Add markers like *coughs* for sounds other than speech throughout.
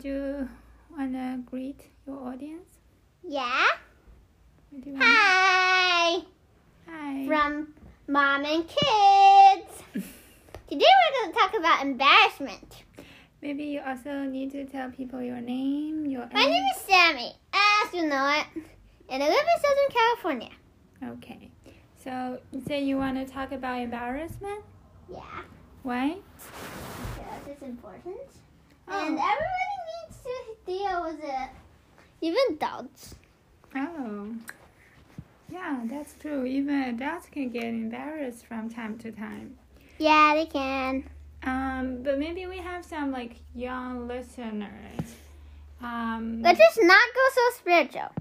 do you wanna greet your audience? Yeah. What do you wanna- Hi. Hi. From Mom and Kids. *laughs* Today we're going to talk about embarrassment. Maybe you also need to tell people your name, your My name is Sammy, as you know it, and I live in Southern California. Okay. So you say you want to talk about embarrassment? Yeah. Why? Because it's important. Oh. And everybody to with it. Even adults. Oh. Yeah, that's true. Even adults can get embarrassed from time to time. Yeah, they can. Um, but maybe we have some like young listeners. Um, Let's just not go so spiritual.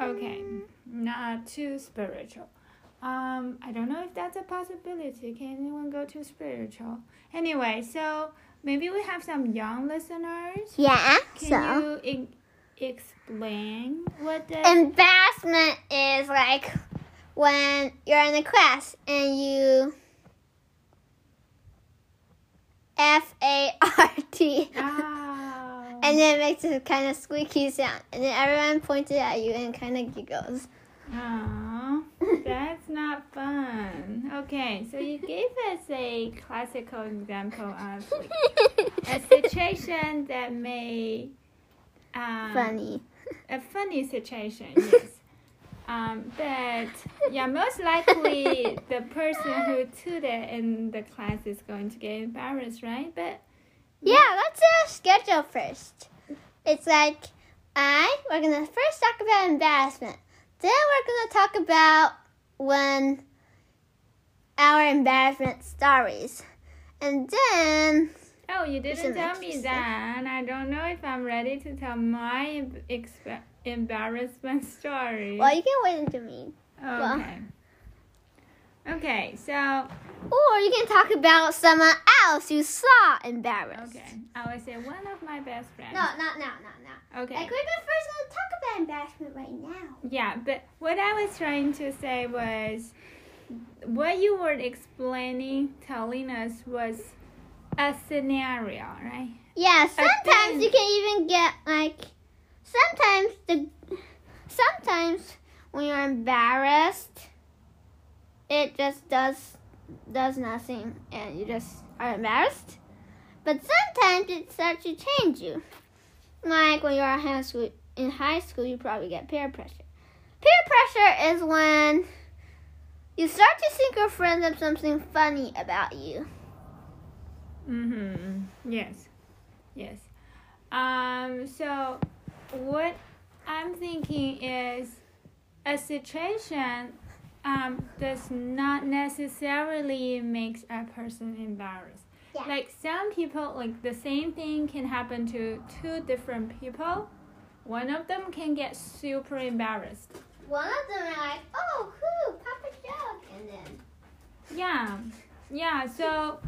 okay, not too spiritual. Um, I don't know if that's a possibility. Can anyone go too spiritual? Anyway, so maybe we have some young listeners. Yeah, Can so. you e- explain what the Embarrassment is like when you're in a class and you F A R T Oh. and then it makes a kind of squeaky sound and then everyone points it at you and kind of giggles. Aw, *laughs* that's not fun. Okay, so you gave us a classical example of a *laughs* situation that may um, Funny. a funny situation, yes. Um, but yeah, most likely the person who took it in the class is going to get embarrassed, right? But Yeah, let's uh, schedule first. It's like I we're gonna first talk about embarrassment. Then we're gonna talk about when our embarrassment stories, and then oh, you didn't tell me that. I don't know if I'm ready to tell my expe- embarrassment story. well, you can wait until me, well- Okay. So or you can talk about someone else you saw embarrassed. okay, I would say one of my best friends. No, not now, not now. Okay. Like we're gonna first gonna talk about embarrassment right now. Yeah, but what I was trying to say was what you were explaining, telling us was a scenario, right? Yeah, sometimes you can even get like sometimes the sometimes when you're embarrassed it just does does nothing and you just are embarrassed. But sometimes it starts to change you. Like when you're in high school in high school you probably get peer pressure. Peer pressure is when you start to think your friends have something funny about you. Mm-hmm. Yes. Yes. Um, so what I'm thinking is a situation um, does not necessarily make a person embarrassed. Yeah. Like some people, like the same thing can happen to two different people. One of them can get super embarrassed. One of them are like, oh, who, Papa joke, and then Yeah, yeah. So,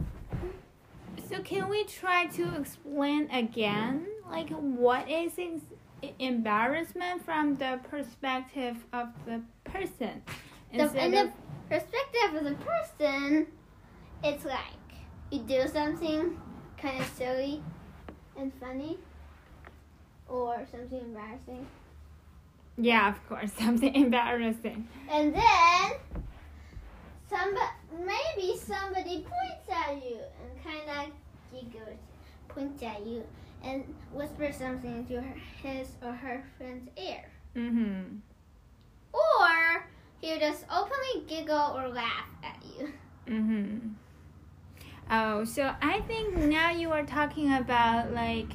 so can we try to explain again, like what is embarrassment from the perspective of the person? The, in the perspective of the person, it's like you do something kind of silly and funny, or something embarrassing, yeah, of course, *laughs* something embarrassing. and then somebody maybe somebody points at you and kind of giggles, points at you, and whispers something into her, his or her friend's ear. Mm-hmm. Or he'll just openly giggle or laugh at you. Mm-hmm. Oh, so I think now you are talking about like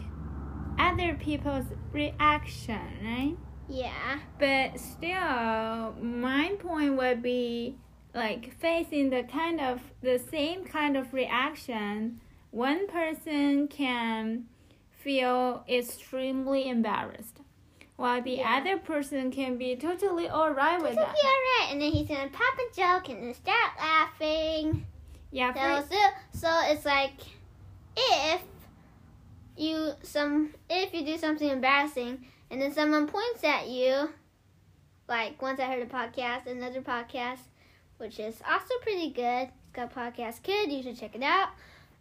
other people's reaction, right? Yeah. But still, my point would be like facing the kind of the same kind of reaction. One person can feel extremely embarrassed, while the Yeah. other person can be totally alright with It's that. alright. And then he's gonna pop a joke and then start laughing. Yeah, So, for, so, so it's like if you some if you do something embarrassing and then someone points at you, like once I heard a podcast, another podcast, which is also pretty good. It's called Podcast Kid. You should check it out.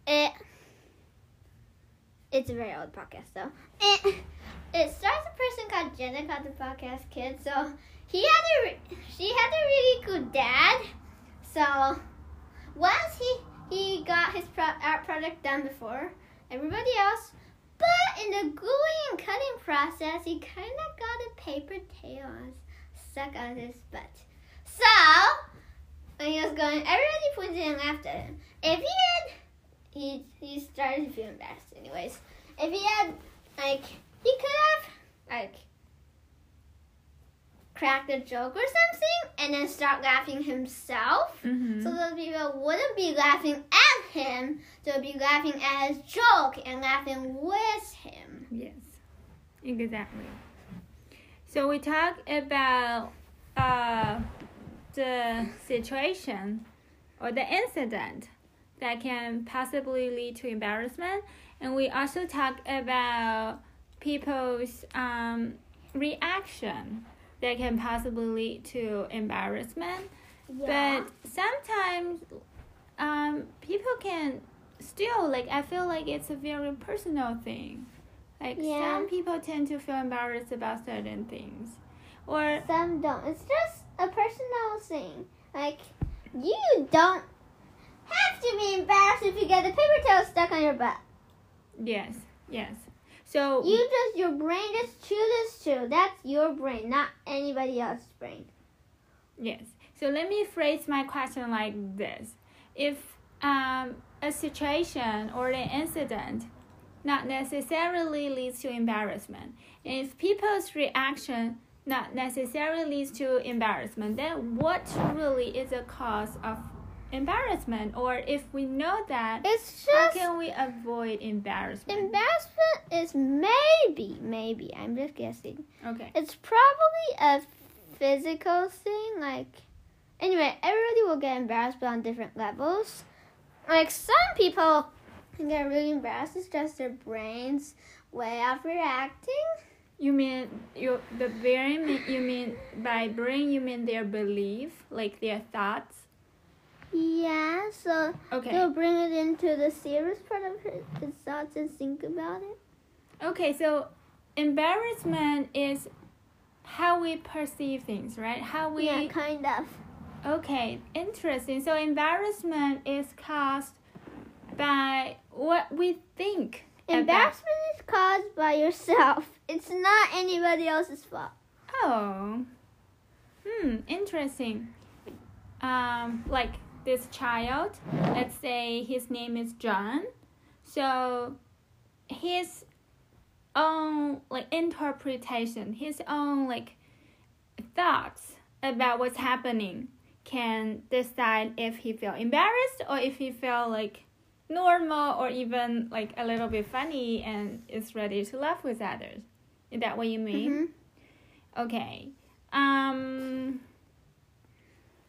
It it's a very old podcast though. It it stars a person called Jenna called the podcast kid. So he had a she had a really good dad. So once he he got his pro- art project done before everybody else, but in the gluing and cutting process, he kind of got a paper tail stuck on his butt. So when he was going, everybody pointed and laughed at him. If he had he he started to feel embarrassed anyways. If he had like he could have like cracked a joke or something and then start laughing himself. Mm-hmm. So those people wouldn't be laughing at him, they'll be laughing at his joke and laughing with him. Yes, exactly. So we talk about uh, the situation or the incident that can possibly lead to embarrassment, and we also talk about people's um, reaction that can possibly lead to embarrassment. But sometimes um, people can still like I feel like it's a very personal thing. Like Yeah. some people tend to feel embarrassed about certain things. Or Some don't. It's just a personal thing. Like you don't have to be embarrassed if you get a paper towel stuck on your butt. yes, yes. So You just your brain just chooses to. That's your brain, not anybody else's brain. Yes. So let me phrase my question like this: If um, a situation or an incident not necessarily leads to embarrassment, and if people's reaction not necessarily leads to embarrassment, then what really is the cause of embarrassment? Or if we know that, It's how can we avoid embarrassment? embarrassment is maybe, maybe. I'm just guessing. okay. It's probably a physical thing. Like, anyway, everybody will get embarrassed, but on different levels. Like, some people can get really embarrassed. It's just their brain's way of reacting. You mean you the brain? You mean by brain? You mean their belief, like their thoughts? Yeah, so Okay. they'll bring it into the serious part of his, thoughts and think about it. Okay, so embarrassment is how we perceive things, right? How we yeah, kind of. Okay, interesting. So embarrassment is caused by what we think. about- Embarrassment is caused by yourself. It's not anybody else's fault. Oh. Hmm, interesting. Um, like this child, let's say his name is John. So his own like interpretation, his own like thoughts about what's happening can decide if he feel embarrassed or if he feel like normal or even like a little bit funny and is ready to laugh with others. Is that what you mean? Mhm. Okay. Um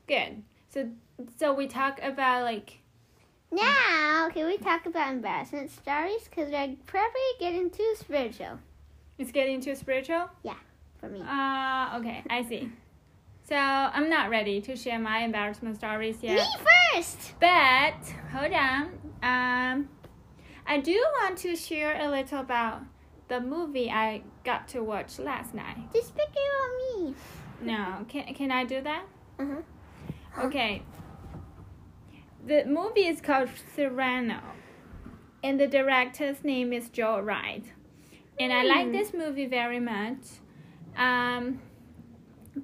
good. So so we talk about like Now, can we talk about embarrassment stories? Because we're probably getting too spiritual it's getting too spiritual? Yeah, for me. Uh okay, I see. So I'm not ready to share my embarrassment stories yet. Me first! But hold on. Um I do want to share a little about the movie I got to watch last night. Just pick it on me. No, can can I do that? Uh-huh. Okay. The movie is called Cyrano, and the director's name is Joe Wright. And I like Hmm. this movie very much. Um,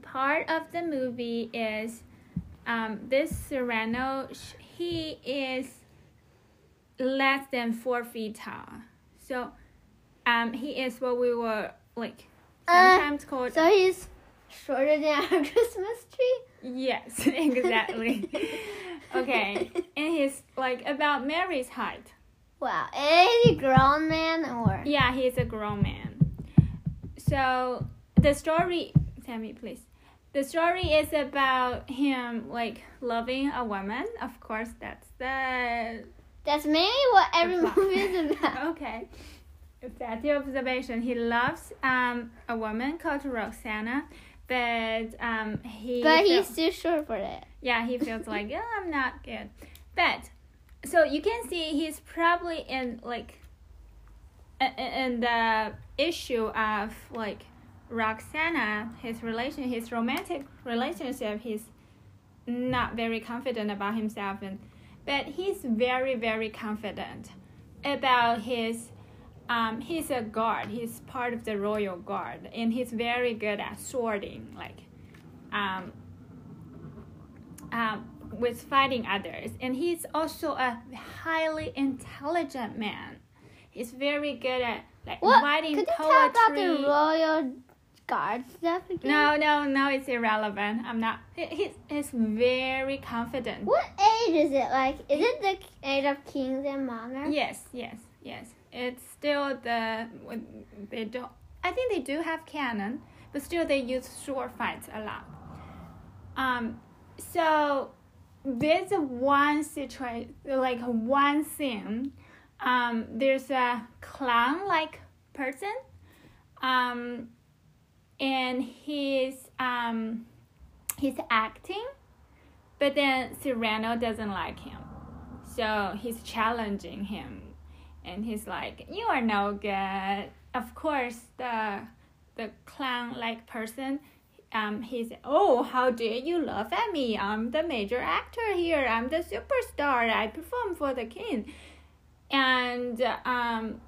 part of the movie is um, this Cyrano, he is less than four feet tall. So um, he is what we were like Uh, sometimes called So he's shorter than our *laughs* Christmas tree? Yes, *laughs* exactly. *laughs* okay, and he's like about Mary's height. Wow. Is he a grown man or? Yeah, he's a grown man. So the story, tell me please. The story is about him like loving a woman. Of course, that's the That's mainly what every movie is about. okay. That's the observation. He loves um a woman called Roxana, but um he But feel- he's too short for that. yeah, he feels *laughs* like, oh, I'm not good. But, so you can see he's probably in like and the issue of like Roxana, his relation, his romantic relationship, he's not very confident about himself, and but he's very very confident about his. Um, he's a guard. He's part of the royal guard, and he's very good at sorting, like, um, um, with fighting others. And he's also a highly intelligent man. He's very good at like What? writing Could you poetry. tell about the royal guard stuff again? No, no, no, it's irrelevant. I'm not. He's, he's very confident. What age is it? Like, is it the age of kings and monarchs? Yes, yes, yes. It's still the they don't. I think they do have cannon, but still they use sword fights a lot. Um, so there's one situation, like one scene. Um, there's a clown-like person. Um, and he's um, he's acting, but then Cyrano doesn't like him, so he's challenging him, and he's like, "You are no good." Of course, the the clown-like person, um, he's, "Oh, how dare you laugh at me? I'm the major actor here. I'm the superstar. I perform for the king," and um,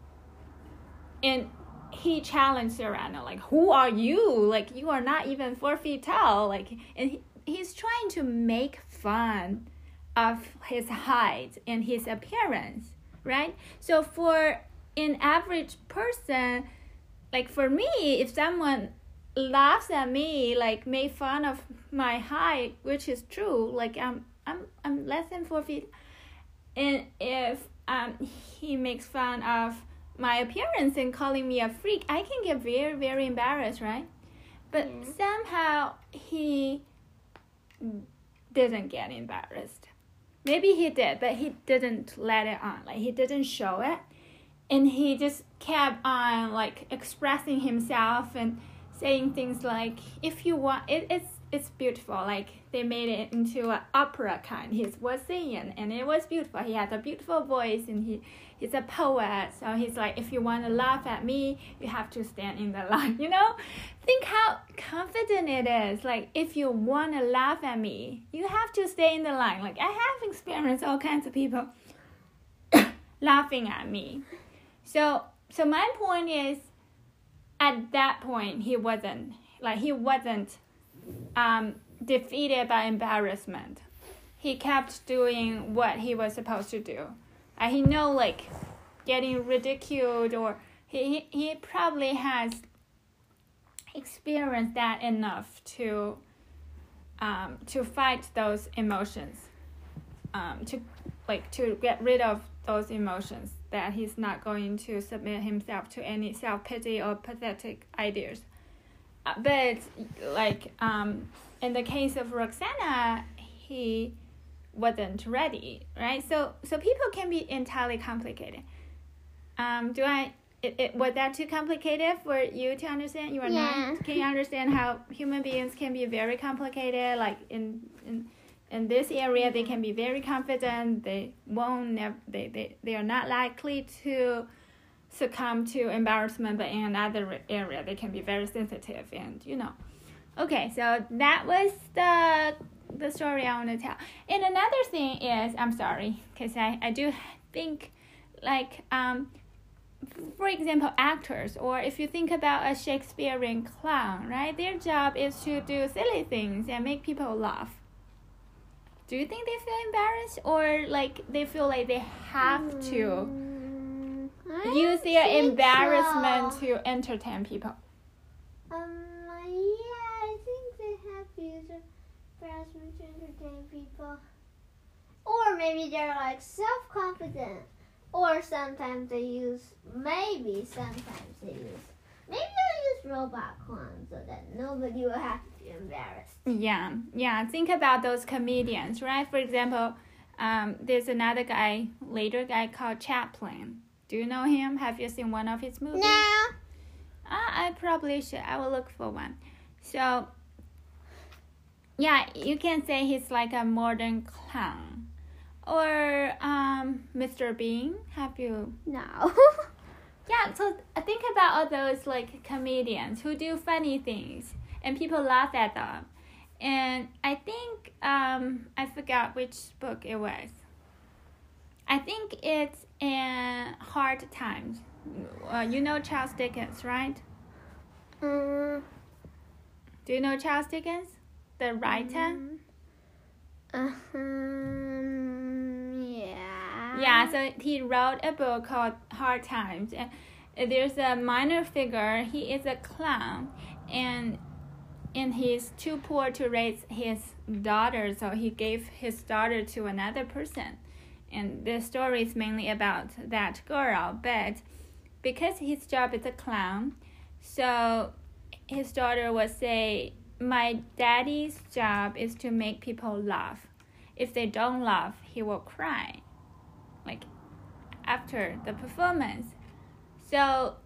and he challenged Cyrano, like, who are you? Like, you are not even four feet tall. Like, and he, he's trying to make fun of his height and his appearance, right? So for an average person, like for me, if someone laughs at me, like make fun of my height, which is true, like I'm I'm I'm less than four feet, and if um he makes fun of my appearance and calling me a freak, I can get very, very embarrassed, right? But Yeah. somehow he didn't get embarrassed. Maybe he did, but he didn't let it on. Like he didn't show it. And he just kept on like expressing himself and saying things like, if you want it, it's it's beautiful. Like they made it into an opera kind. He was singing and it was beautiful. He had a beautiful voice and he he's a poet. So he's like, if you want to laugh at me, you have to stand in the *laughs* line. You know, think how confident it is. Like if you want to laugh at me, you have to stay in the line. Like I have experienced all kinds of people *coughs* laughing at me. So so my point is, at that point he wasn't like he wasn't um, defeated by embarrassment. He kept doing what he was supposed to do. And he know like getting ridiculed or he, he, probably has experienced that enough to um, to fight those emotions. Um, to like to get rid of those emotions that he's not going to submit himself to any self pity or pathetic ideas. But like um, in the case of Roxana, he wasn't ready, right? So so people can be entirely complicated. Um, do I? It, it, was that too complicated for you to understand? You are Yeah. not. Can you understand how human beings can be very complicated? Like in in in this area, they can be very confident. They won't. Nev- they, they they are not likely to succumb to embarrassment, but in another area, they can be very sensitive and you know. Okay, so that was the the story I want to tell. And another thing is, I'm sorry, because I, I do think, like, um, for example, actors, or if you think about a Shakespearean clown, right? Their job is to do silly things and make people laugh. Do you think they feel embarrassed, or like they feel like they have to Mm, use their embarrassment so. to entertain people? Um, yeah, I think they have to use embarrassment to entertain people. Or maybe they're like self confident. Or sometimes they use, maybe sometimes they use, maybe they'll use robot clowns so that nobody will have to be embarrassed. Yeah, yeah. Think about those comedians, right? For example, um, there's another guy, later guy called Chaplin. Do you know him? Have you seen one of his movies? No. Uh, I probably should. I will look for one. So, yeah, you can say he's like a modern clown. Or um, Mr. Bean. Have you? No. *laughs* Yeah, so think about all those like comedians who do funny things and people laugh at them. And I think um, I forgot which book it was. I think it's in Hard Times. Uh, you know Charles Dickens, right? Um, Do you know Charles Dickens, the writer? um, yeah. Yeah, so he wrote a book called Hard Times, and there's a minor figure. He is a clown, and and he's too poor to raise his daughter, so he gave his daughter to another person. And the story is mainly about that girl, but because his job is a clown, so his daughter would say, "My daddy's job is to make people laugh. If they don't laugh, he will cry." Like after the performance. So,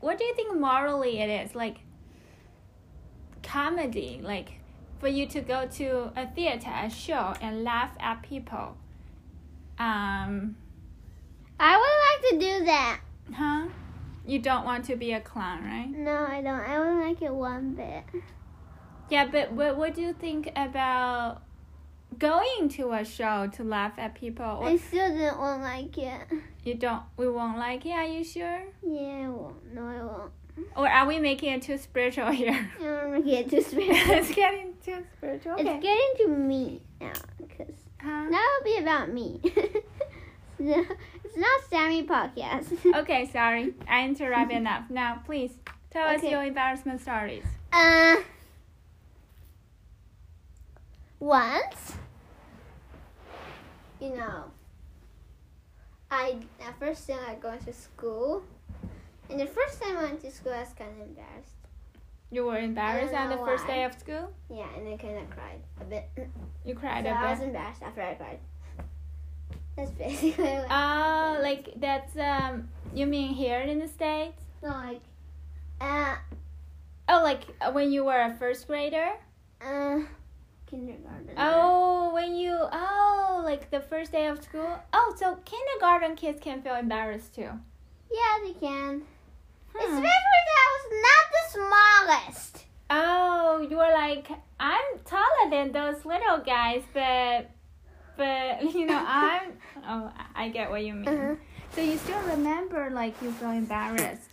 what do you think morally it is? Like, comedy, like for you to go to a theater, a show, and laugh at people. Um, I would like to do that. huh? You don't want to be a clown, right? No, I don't. I wouldn't like it one bit. Yeah, but what, what do you think about going to a show to laugh at people? Or I still didn't want like it. you don't, we won't like it, are you sure? Yeah, I won't. No, I won't. Or are we making it too spiritual *laughs* here? I don't want too *laughs* spiritual. it's getting too spiritual. Okay. It's getting to me now, because Huh? now it'll be about me. *laughs* No, it's not Sammy podcast. Okay, sorry. I interrupted enough. Now, please tell us your embarrassment stories. Uh, once, you know, I at first time I go to school, and the first time I went to school, I was kind of embarrassed. You were embarrassed on the know first day of school? Yeah, and I kind of cried a bit. *laughs* You cried so I was a bit. embarrassed after I cried. *laughs* That's basically what Oh, like that's um. You mean here in the states? no, like, uh, Oh, like uh, when you were a first grader? uh, kindergarten. Oh, when you oh, like the first day of school. Oh, so kindergarten kids can feel embarrassed too. Yeah, they can. Hmm. Especially that I was not the smallest. Oh, you were like, I'm taller than those little guys, but, but *laughs* you know, *laughs* I'm. Oh, I I get what you mean. Uh-huh. So you still remember, like, you feel embarrassed,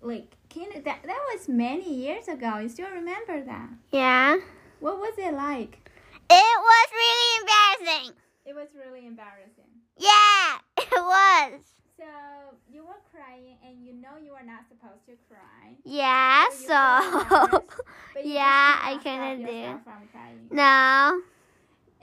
like, can that that was many years ago. You still remember that? Yeah. What was it like? It was really embarrassing. It was really embarrassing. Yeah, *laughs* it was. So you were crying, and you know you are not supposed to cry. Yeah, So so. feel embarrassed, *laughs* But you Yeah, I cannot do. No.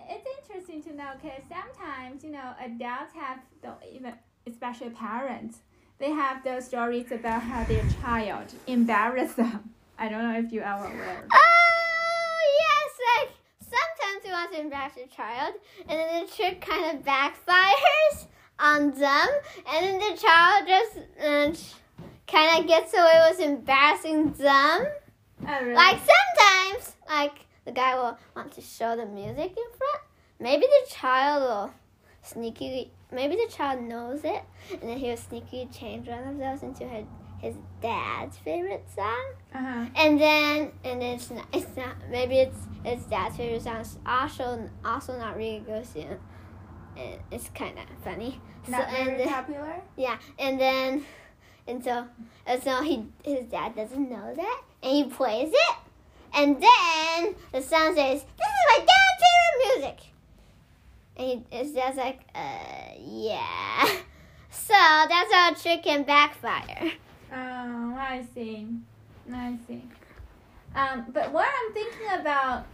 It's interesting to know because sometimes you know adults have the even especially parents they have those stories about how their child embarrassed them. I don't know if you are aware. Oh, yes, like sometimes you want to embarrass your child, and then the trick kind of backfires on them, and then the child just uh, kind of gets away with embarrassing them. Oh, really? Like sometimes, like the guy will want to show the music in front. Maybe the child will sneaky. Maybe the child knows it, and then he'll sneaky change one of those into his his dad's favorite song. uh-huh. And then, and then it's not, it's not, maybe it's, it's dad's favorite song. It's also, also not really good soon. And it's kind of funny. Not so, and very then, popular. *laughs* yeah, and then, and so, and so he, his dad doesn't know that, and he plays it, and then the son says, "This is my dad's favorite music," and he, his dad's like, "Uh, yeah." *laughs* So that's how a trick can backfire. Oh, I see. I see. Um, but what I'm thinking about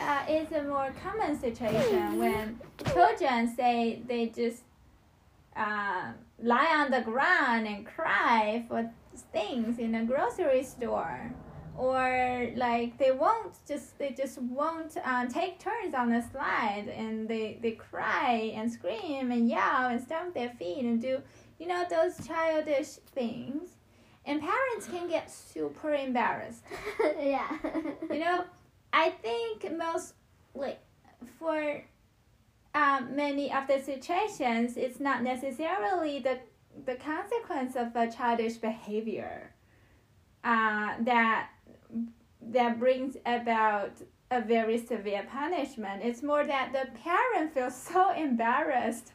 uh, is a more common situation when children say they just uh, lie on the ground and cry for things in a grocery store. Or like they won't just they just won't uh, take turns on the slide and they, they cry and scream and yell and stamp their feet and do you know those childish things and parents can get super embarrassed. *laughs* yeah. You know, I think most like for um, many of the situations, it's not necessarily the the consequence of a childish behavior uh, that that brings about a very severe punishment. It's more that the parent feels *laughs* so embarrassed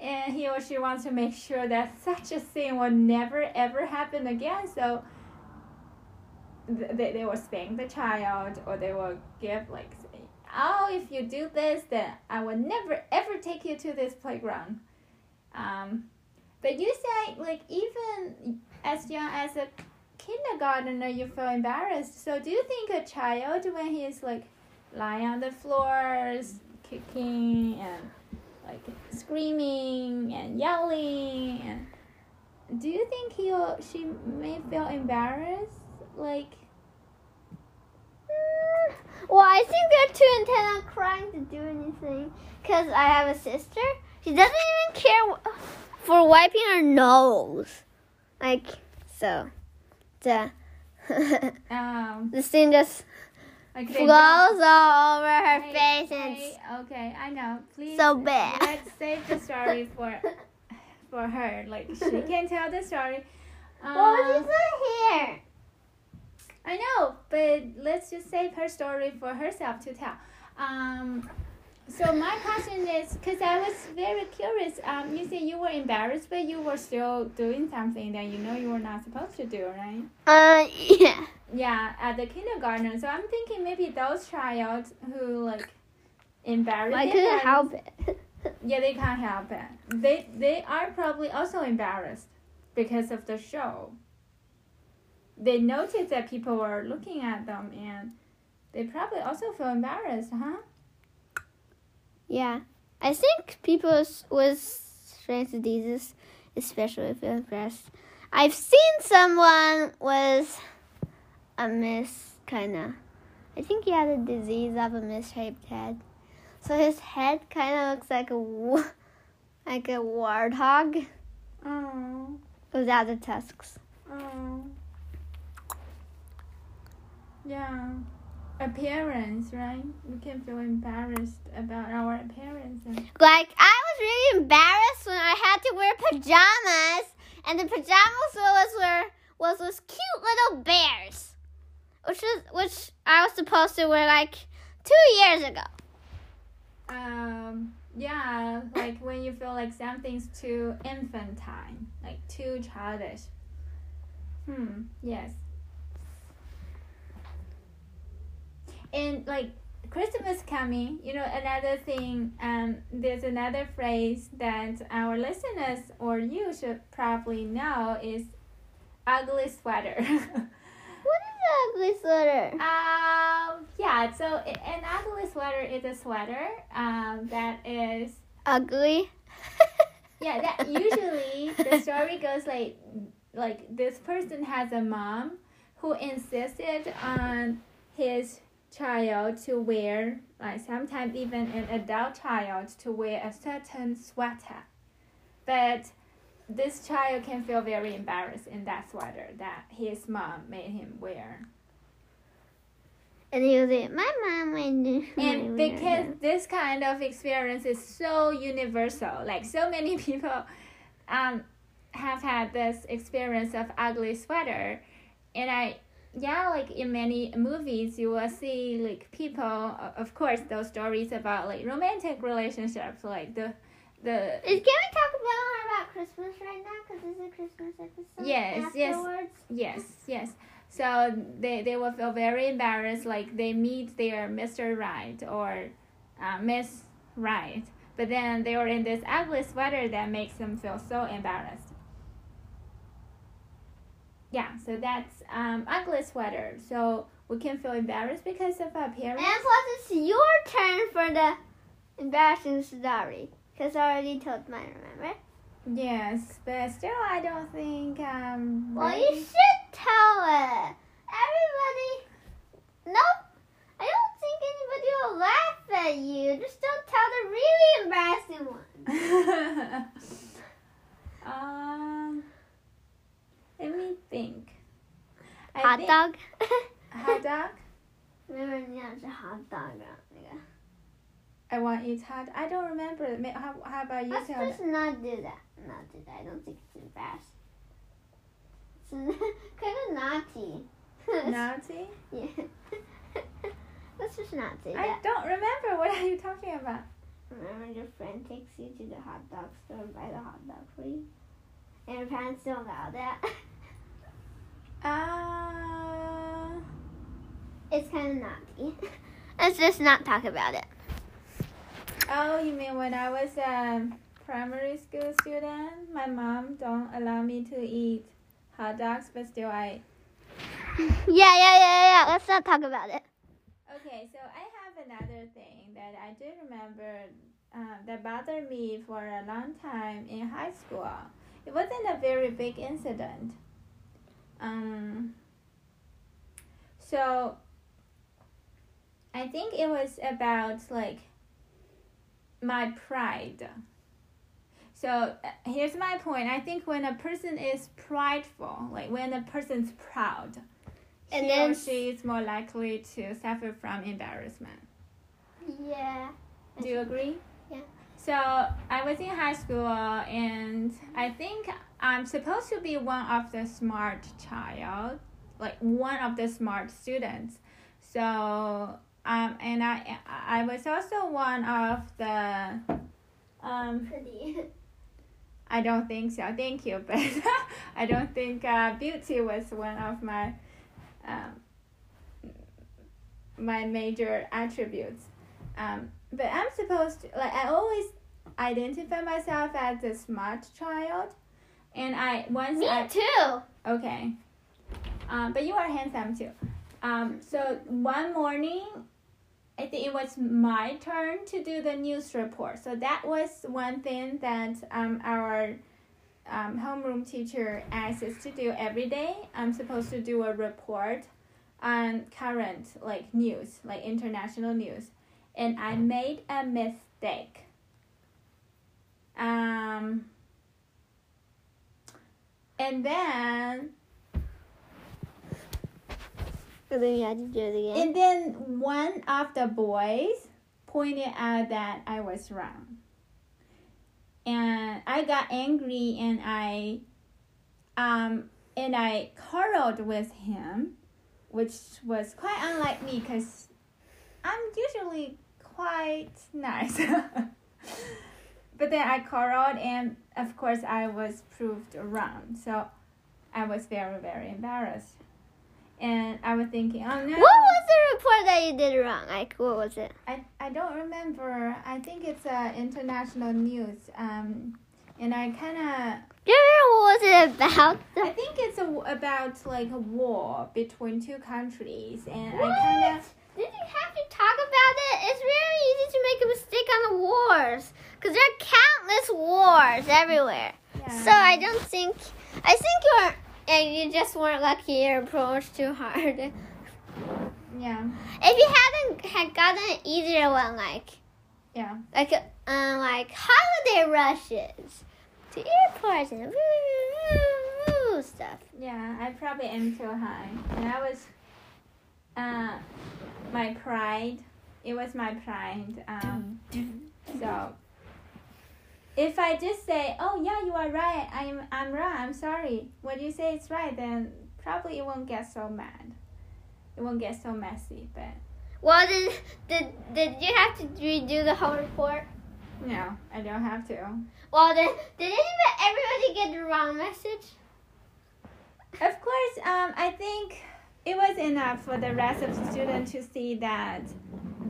and he or she wants to make sure that such a thing will never ever happen again. So they, they will spank the child or they will give like oh if you do this then i will never ever take you to this playground. Um, but you say like even as young as a kindergartner you feel embarrassed. So do you think a child when he is like lying on the floors kicking and like screaming and yelling and do you think he or she may feel embarrassed like Mm, well, I think they're too intent on crying to do anything. Cause I have a sister. She doesn't even care for wiping her nose. Like so, *laughs* the um this thing just flows all over her face and okay, I know. Please so bad. let's save the story *laughs* for for her. Like she can tell the story. Well, she's Um, not here. I know, but let's just save her story for herself to tell. Um, so my question is, because I was very curious. Um, you said you were embarrassed, but you were still doing something that you know you were not supposed to do, right? Uh, yeah. Yeah, at the kindergarten. So I'm thinking maybe those child who like embarrassed. I couldn't help it. *laughs* Yeah, they can't help it. They they are probably also embarrassed because of the show. They noticed that people were looking at them and they probably also feel embarrassed, huh? Yeah, I think people with strange diseases, especially feel impressed. I've seen someone with a miss kind of. I think he had a disease of a misshaped head, so his head kind of looks like a *laughs* like a warthog Oh, without the tusks. oh. Yeah. Appearance, right? We can feel embarrassed about our appearance. Like I was really embarrassed when I had to wear pajamas, and the pajamas was were was with cute little bears, which was which I was supposed to wear like two years ago. um, yeah, like when you feel like something's too infantine, like too childish. Hmm. Yes. And like Christmas coming, you know, another thing. Um, there's another phrase that our listeners or you should probably know is ugly sweater. *laughs* What is an ugly sweater? um, yeah. So an ugly sweater is a sweater um, that is Ugly. *laughs* yeah that usually the story goes like like this person has a mom who insisted on his child to wear like sometimes even an adult child to wear a certain sweater but this child can feel very embarrassed in that sweater that his mom made him wear And he was like, my mom made *laughs* me. and because this kind of experience is so universal like so many *laughs* people um have had this experience of ugly sweater and i yeah like in many movies you will see like people of course those stories about like romantic relationships like the the Is, can we talk about more about Christmas right now? Because it's a Christmas episode. Yes, yes. afterwards? Yes, yes. So they, they will feel very embarrassed, like they meet their Mr. Right or uh, Miss Right, but then they are in this ugly sweater that makes them feel so embarrassed. Yeah, so that's um, ugly sweater. So we can feel embarrassed because of our appearance. And plus, it's your turn for the embarrassing story. Because I already told mine, remember? Yes, but still, I don't think. Um, Well, ready. you should tell it. Everybody. Nope. I don't think anybody will laugh at you. Just don't tell the really embarrassing one. *laughs* um, let me think. I Hot think- dog. *laughs* Hot dog. Remember, 你要是 hot dog 啊那个。 I want to eat hot. I don't remember. May- How, how about you Let's tell? just not do that. Not do that. I don't think it's embarrassing. *laughs* It's kind of naughty. *laughs* Naughty? yeah. Let's just not do I that. don't remember. What are you talking about? Remember your friend takes you to the hot dog store and buy the hot dog for you? And your parents don't allow that. Uh, it's kind of naughty. Let's just not talk about it. oh, you mean when I was a primary school student, my mom don't allow me to eat hot dogs, but still I. *laughs* Yeah, yeah, yeah, yeah. Let's not talk about it. Okay, so I have another thing that I do remember uh, that bothered me for a long time in high school. It wasn't a very big incident. Um. So I think it was about like my pride. So uh, here's my point. I think when a person is prideful, like when a person's proud, And he then- or she is more likely to suffer from embarrassment. Yeah. Do you agree? So I was in high school, and I think I'm supposed to be one of the smart child, like one of the smart students. So um, and I I was also one of the um. Pretty. I don't think so. Thank you, but *laughs* I don't think uh, beauty was one of my um, my major attributes. Um, but I'm supposed to like I always identify myself as a smart child, and I once Me I too. okay, um, but you are handsome too. Um, so one morning, I think it was my turn to do the news report. So that was one thing that um, our um, homeroom teacher asks us to do every day. I'm supposed to do a report on current like news, like international news, and I made a mistake. Um, and then And then you had to do it again. And then one of the boys pointed out that I was wrong. And I got angry and I um and I quarreled with him, which was quite unlike me because I'm usually quite nice. *laughs* but then I quarreled and of course I was proved wrong. So I was very, very embarrassed. And I was thinking, oh no. What was the report that you did wrong? Like, what was it? I, I don't remember. I think it's uh, international news. Um, and I kind of Do you remember what was it about? *laughs* I think it's a, about like a war between two countries, and What? I kind of Did you have to talk about it? It's very easy to make a mistake on the wars. Because there are countless wars everywhere. yeah. So I don't think. I think you're. And you just weren't lucky you approached too hard. Yeah. If you hadn't had gotten an easier one, like yeah like um like holiday rushes to airports and stuff. yeah I probably am too high, and I was uh my pride. It was my pride. Um, so if I just say, "Oh yeah, you are right. I'm I'm wrong. I'm sorry." When you say it's right, then probably it won't get so mad. It won't get so messy. But Well, did did did you have to redo the whole report? no, I don't have to. Well, then did everybody get the wrong message? Of course, um, I think it was enough for the rest of the students to see that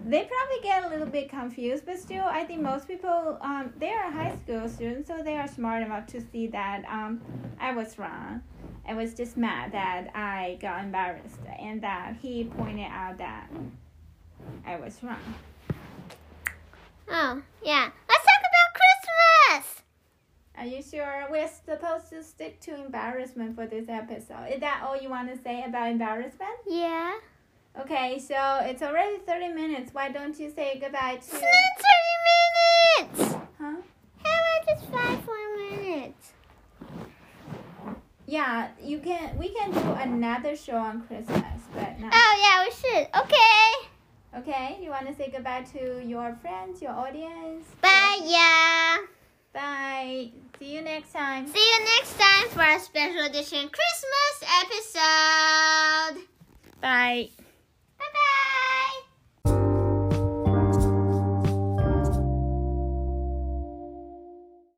they probably get a little bit confused, but still, I think most people, um, they are high school students, so they are smart enough to see that um, I was wrong. I was just mad that I got embarrassed and that he pointed out that I was wrong. Oh yeah. Let's talk about Christmas. Are you sure we're supposed to stick to embarrassment for this episode? Is that all you want to say about embarrassment? Yeah. Okay, so it's already 30 minutes. Why don't you say goodbye It's to. not thirty minutes. Huh? How about just five more minutes? Yeah, you can. We can do another show on Christmas, but not. Oh yeah, we should. Okay. Okay, you want to say goodbye to your friends, your audience? Bye, yeah. Bye. See you next time. See you next time for a special edition Christmas episode. Bye. Bye bye.